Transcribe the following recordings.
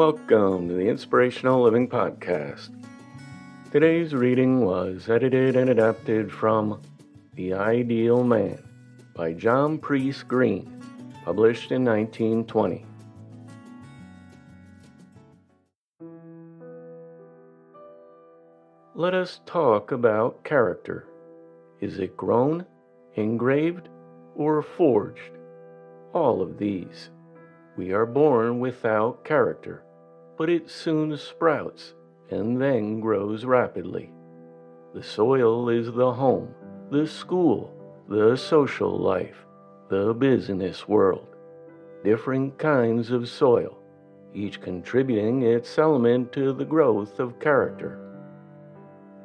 Welcome to the Inspirational Living Podcast. Today's reading was edited and adapted from The Ideal Man by John Priest Greene, published in 1920. Let us talk about character. Is it grown, engraved, or forged? All of these. We are born without character, but it soon sprouts and then grows rapidly. The soil is the home, the school, the social life, the business world. Different kinds of soil, each contributing its element to the growth of character.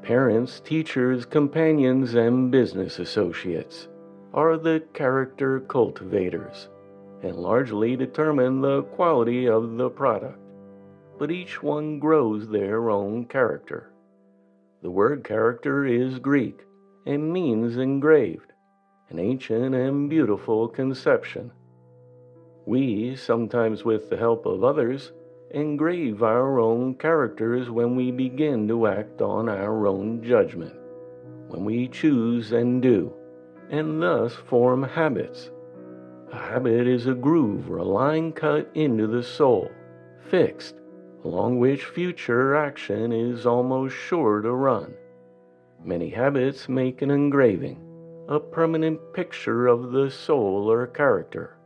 Parents, teachers, companions, and business associates are the character cultivators and largely determine the quality of the product, but each one grows their own character. The word character is Greek and means engraved, an ancient and beautiful conception. We, sometimes with the help of others, engrave our own characters when we begin to act on our own judgment, when we choose and do, and thus form habits a habit is a groove or a line cut into the soul, fixed, along which future action is almost sure to run. Many habits make an engraving, a permanent picture of the soul or character.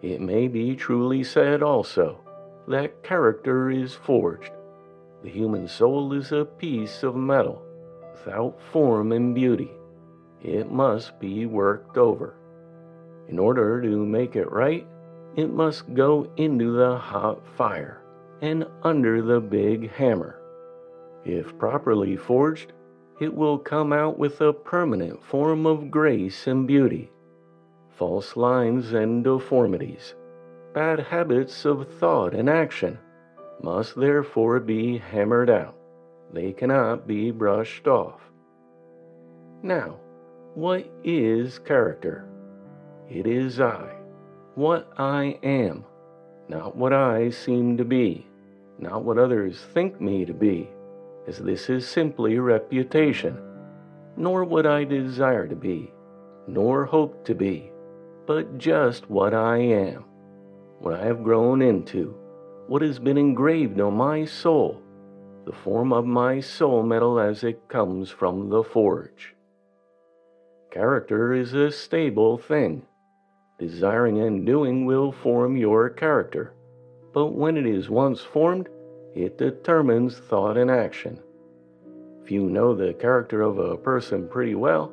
It may be truly said also that character is forged. The human soul is a piece of metal without form and beauty. It must be worked over. In order to make it right, it must go into the hot fire and under the big hammer. If properly forged, it will come out with a permanent form of grace and beauty. False lines and deformities, bad habits of thought and action, must therefore be hammered out. They cannot be brushed off. Now, what is character? It is I, what I am, not what I seem to be, not what others think me to be, as this is simply reputation, nor what I desire to be, nor hope to be, but just what I am, what I have grown into, what has been engraved on my soul, the form of my soul metal as it comes from the forge. Character is a stable thing desiring and doing will form your character. But when it is once formed, it determines thought and action. If you know the character of a person pretty well,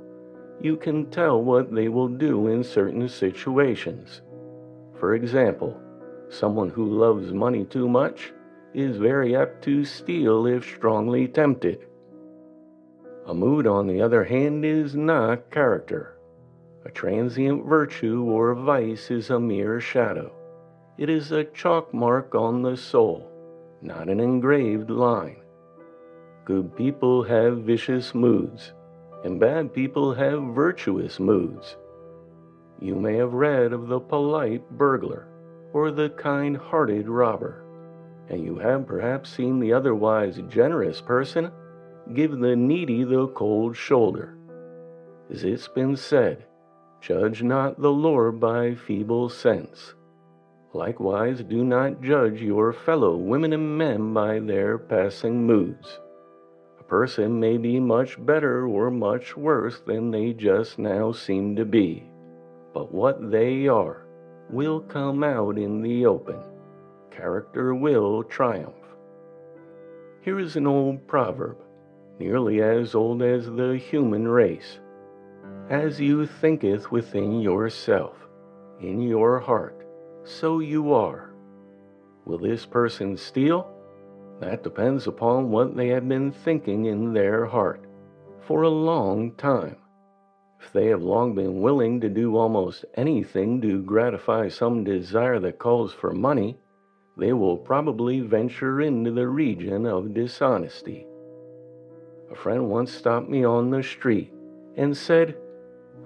you can tell what they will do in certain situations. For example, someone who loves money too much is very apt to steal if strongly tempted. A mood, on the other hand, is not character. A transient virtue or vice is a mere shadow. It is a chalk mark on the soul, not an engraved line. Good people have vicious moods, and bad people have virtuous moods. You may have read of the polite burglar or the kind hearted robber, and you have perhaps seen the otherwise generous person give the needy the cold shoulder. As it's been said, judge not the Lord by feeble sense. Likewise, do not judge your fellow women and men by their passing moods A person may be much better or much worse than they just now seem to be, but what they are will come out in the open. Character will triumph. Here is an old proverb, nearly as old as the human race. As you thinketh within yourself, in your heart, so you are. Will this person steal? That depends upon what they have been thinking in their heart for a long time. If they have long been willing to do almost anything to gratify some desire that calls for money, they will probably venture into the region of dishonesty. A friend once stopped me on the street and said,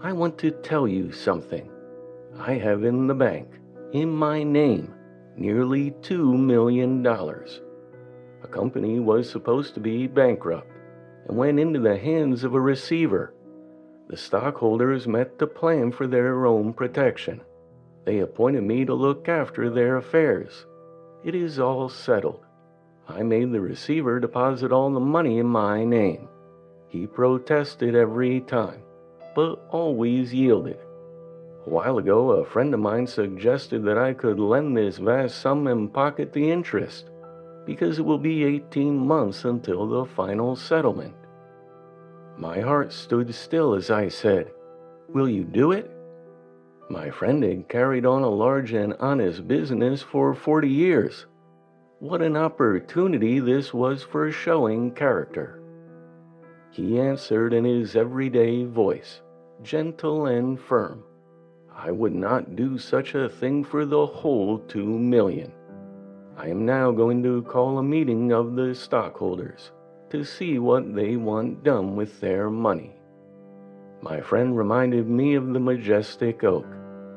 I want to tell you something. I have in the bank, in my name, nearly $2 million. A company was supposed to be bankrupt and went into the hands of a receiver. The stockholders met to plan for their own protection. They appointed me to look after their affairs. It is all settled. I made the receiver deposit all the money in my name. He protested every time, but always yielded. A while ago, a friend of mine suggested that I could lend this vast sum and pocket the interest because it will be 18 months until the final settlement. My heart stood still as I said, Will you do it? My friend had carried on a large and honest business for 40 years. What an opportunity this was for showing character. He answered in his everyday voice, gentle and firm, I would not do such a thing for the whole two million. I am now going to call a meeting of the stockholders to see what they want done with their money. My friend reminded me of the majestic oak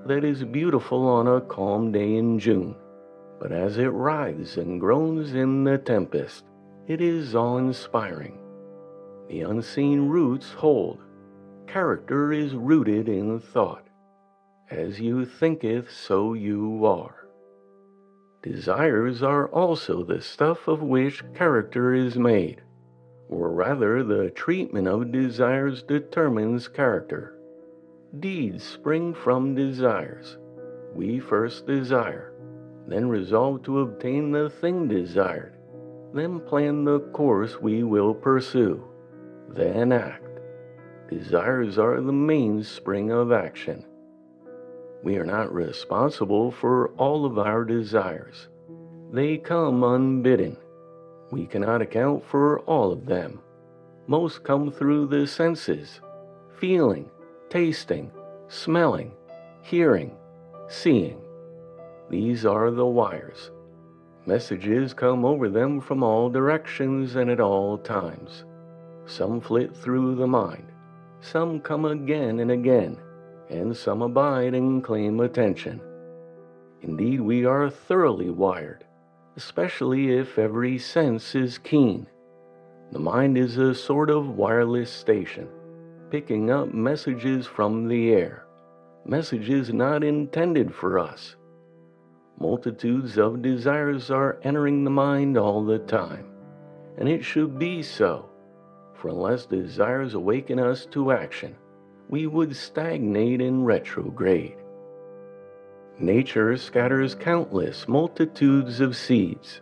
that is beautiful on a calm day in June, but as it writhes and groans in the tempest, it is awe inspiring. The unseen roots hold. Character is rooted in thought. As you thinketh, so you are. Desires are also the stuff of which character is made, or rather, the treatment of desires determines character. Deeds spring from desires. We first desire, then resolve to obtain the thing desired, then plan the course we will pursue, then act. Desires are the mainspring of action. We are not responsible for all of our desires. They come unbidden. We cannot account for all of them. Most come through the senses feeling, tasting, smelling, hearing, seeing. These are the wires. Messages come over them from all directions and at all times. Some flit through the mind, some come again and again and some abide and claim attention. Indeed, we are thoroughly wired, especially if every sense is keen. The mind is a sort of wireless station, picking up messages from the air, messages not intended for us. Multitudes of desires are entering the mind all the time, and it should be so, for unless desires awaken us to action, we would stagnate in retrograde. Nature scatters countless multitudes of seeds.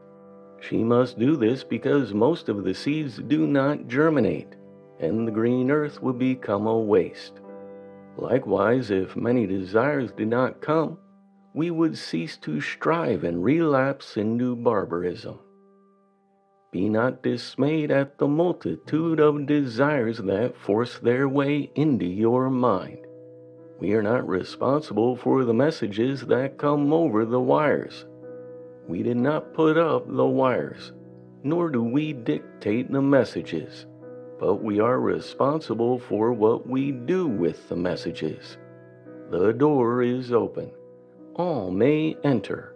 She must do this because most of the seeds do not germinate, and the green earth would become a waste. Likewise, if many desires did not come, we would cease to strive and relapse into barbarism. Be not dismayed at the multitude of desires that force their way into your mind. We are not responsible for the messages that come over the wires. We did not put up the wires, nor do we dictate the messages, but we are responsible for what we do with the messages. The door is open. All may enter,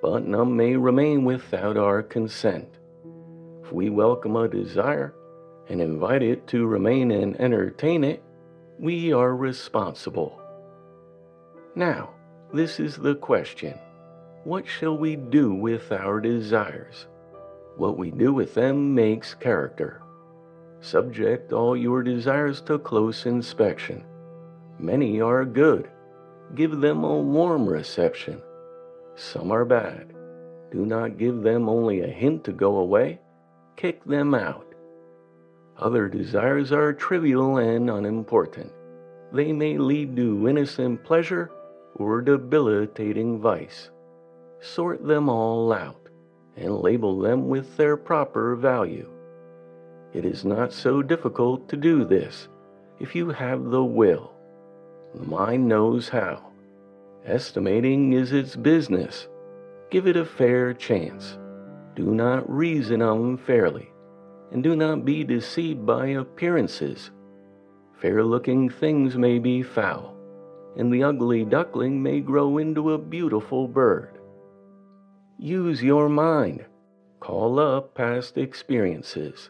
but none may remain without our consent. If we welcome a desire and invite it to remain and entertain it, we are responsible. Now, this is the question What shall we do with our desires? What we do with them makes character. Subject all your desires to close inspection. Many are good. Give them a warm reception. Some are bad. Do not give them only a hint to go away. Kick them out. Other desires are trivial and unimportant. They may lead to innocent pleasure or debilitating vice. Sort them all out and label them with their proper value. It is not so difficult to do this if you have the will. The mind knows how. Estimating is its business. Give it a fair chance. Do not reason unfairly, and do not be deceived by appearances. Fair looking things may be foul, and the ugly duckling may grow into a beautiful bird. Use your mind. Call up past experiences.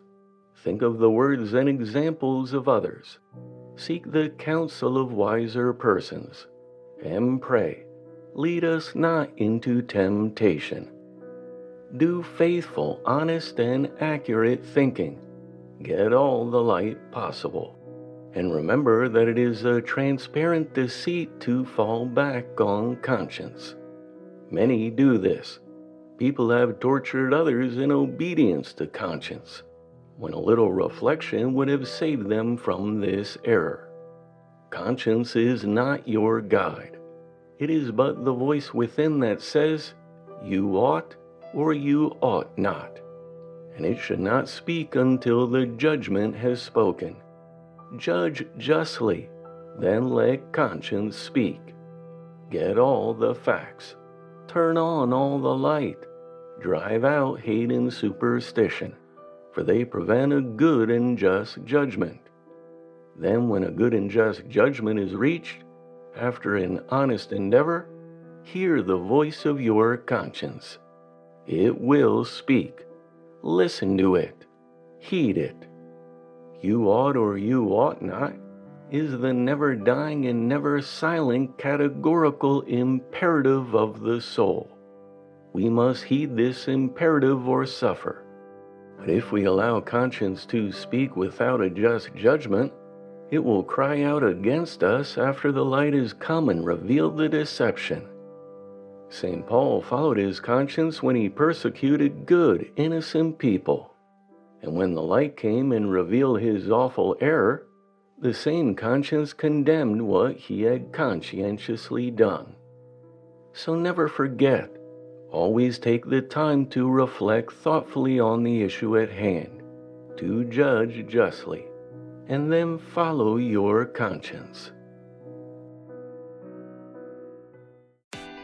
Think of the words and examples of others. Seek the counsel of wiser persons. And pray, lead us not into temptation. Do faithful, honest, and accurate thinking. Get all the light possible. And remember that it is a transparent deceit to fall back on conscience. Many do this. People have tortured others in obedience to conscience, when a little reflection would have saved them from this error. Conscience is not your guide. It is but the voice within that says, You ought or you ought not. And it should not speak until the judgment has spoken. Judge justly, then let conscience speak. Get all the facts. Turn on all the light. Drive out hate and superstition, for they prevent a good and just judgment. Then, when a good and just judgment is reached, after an honest endeavor, hear the voice of your conscience. It will speak. Listen to it. Heed it you ought or you ought not, is the never dying and never silent categorical imperative of the soul. We must heed this imperative or suffer. But if we allow conscience to speak without a just judgment, it will cry out against us after the light is come and revealed the deception. St. Paul followed his conscience when he persecuted good, innocent people. And when the light came and revealed his awful error, the same conscience condemned what he had conscientiously done. So never forget, always take the time to reflect thoughtfully on the issue at hand, to judge justly, and then follow your conscience.